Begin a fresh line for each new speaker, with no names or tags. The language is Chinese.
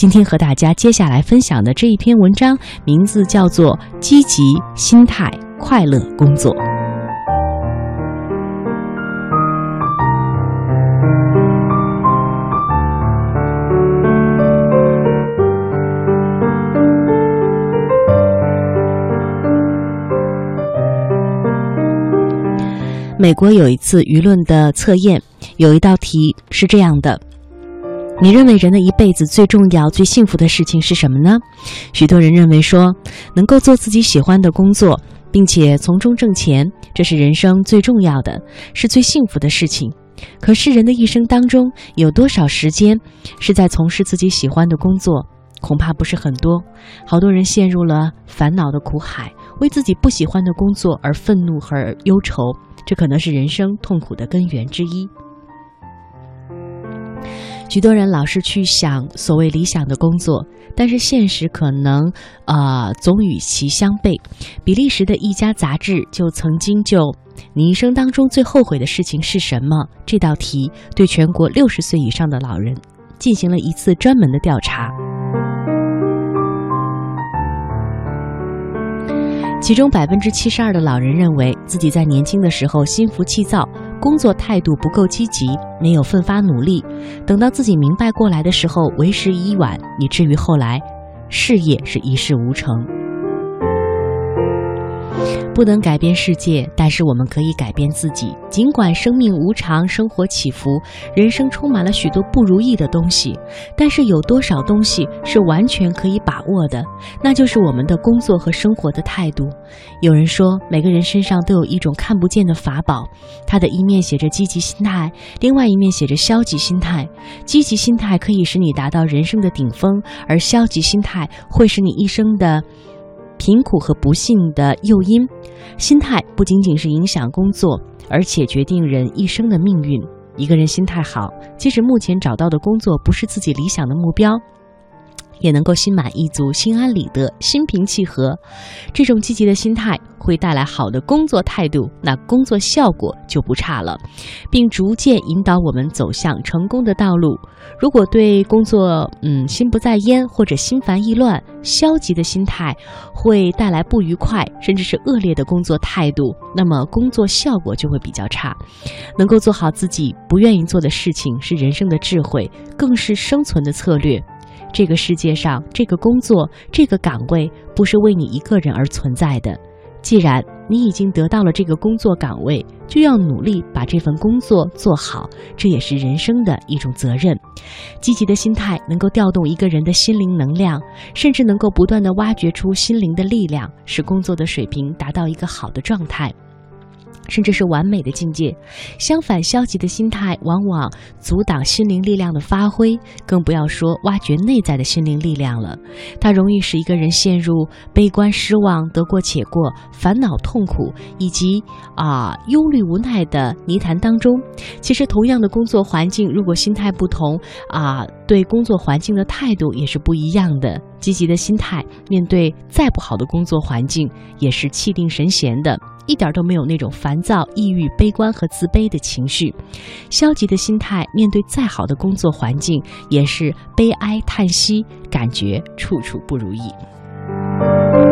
今天和大家接下来分享的这一篇文章，名字叫做《积极心态，快乐工作》。美国有一次舆论的测验，有一道题是这样的：你认为人的一辈子最重要、最幸福的事情是什么呢？许多人认为说，能够做自己喜欢的工作，并且从中挣钱，这是人生最重要的，是最幸福的事情。可是人的一生当中，有多少时间是在从事自己喜欢的工作？恐怕不是很多。好多人陷入了烦恼的苦海，为自己不喜欢的工作而愤怒和忧愁。这可能是人生痛苦的根源之一。许多人老是去想所谓理想的工作，但是现实可能，呃，总与其相悖。比利时的一家杂志就曾经就“你一生当中最后悔的事情是什么”这道题，对全国六十岁以上的老人进行了一次专门的调查。其中百分之七十二的老人认为自己在年轻的时候心浮气躁，工作态度不够积极，没有奋发努力。等到自己明白过来的时候，为时已晚，以至于后来，事业是一事无成。不能改变世界，但是我们可以改变自己。尽管生命无常，生活起伏，人生充满了许多不如意的东西，但是有多少东西是完全可以把握的？那就是我们的工作和生活的态度。有人说，每个人身上都有一种看不见的法宝，它的一面写着积极心态，另外一面写着消极心态。积极心态可以使你达到人生的顶峰，而消极心态会使你一生的。贫苦和不幸的诱因，心态不仅仅是影响工作，而且决定人一生的命运。一个人心态好，即使目前找到的工作不是自己理想的目标。也能够心满意足、心安理得、心平气和，这种积极的心态会带来好的工作态度，那工作效果就不差了，并逐渐引导我们走向成功的道路。如果对工作嗯心不在焉或者心烦意乱，消极的心态会带来不愉快，甚至是恶劣的工作态度，那么工作效果就会比较差。能够做好自己不愿意做的事情，是人生的智慧，更是生存的策略。这个世界上，这个工作、这个岗位不是为你一个人而存在的。既然你已经得到了这个工作岗位，就要努力把这份工作做好，这也是人生的一种责任。积极的心态能够调动一个人的心灵能量，甚至能够不断的挖掘出心灵的力量，使工作的水平达到一个好的状态。甚至是完美的境界。相反，消极的心态往往阻挡心灵力量的发挥，更不要说挖掘内在的心灵力量了。它容易使一个人陷入悲观、失望、得过且过、烦恼、痛苦以及啊忧虑、无奈的泥潭当中。其实，同样的工作环境，如果心态不同啊，对工作环境的态度也是不一样的。积极的心态，面对再不好的工作环境，也是气定神闲的。一点都没有那种烦躁、抑郁、悲观和自卑的情绪，消极的心态面对再好的工作环境也是悲哀叹息，感觉处处不如意。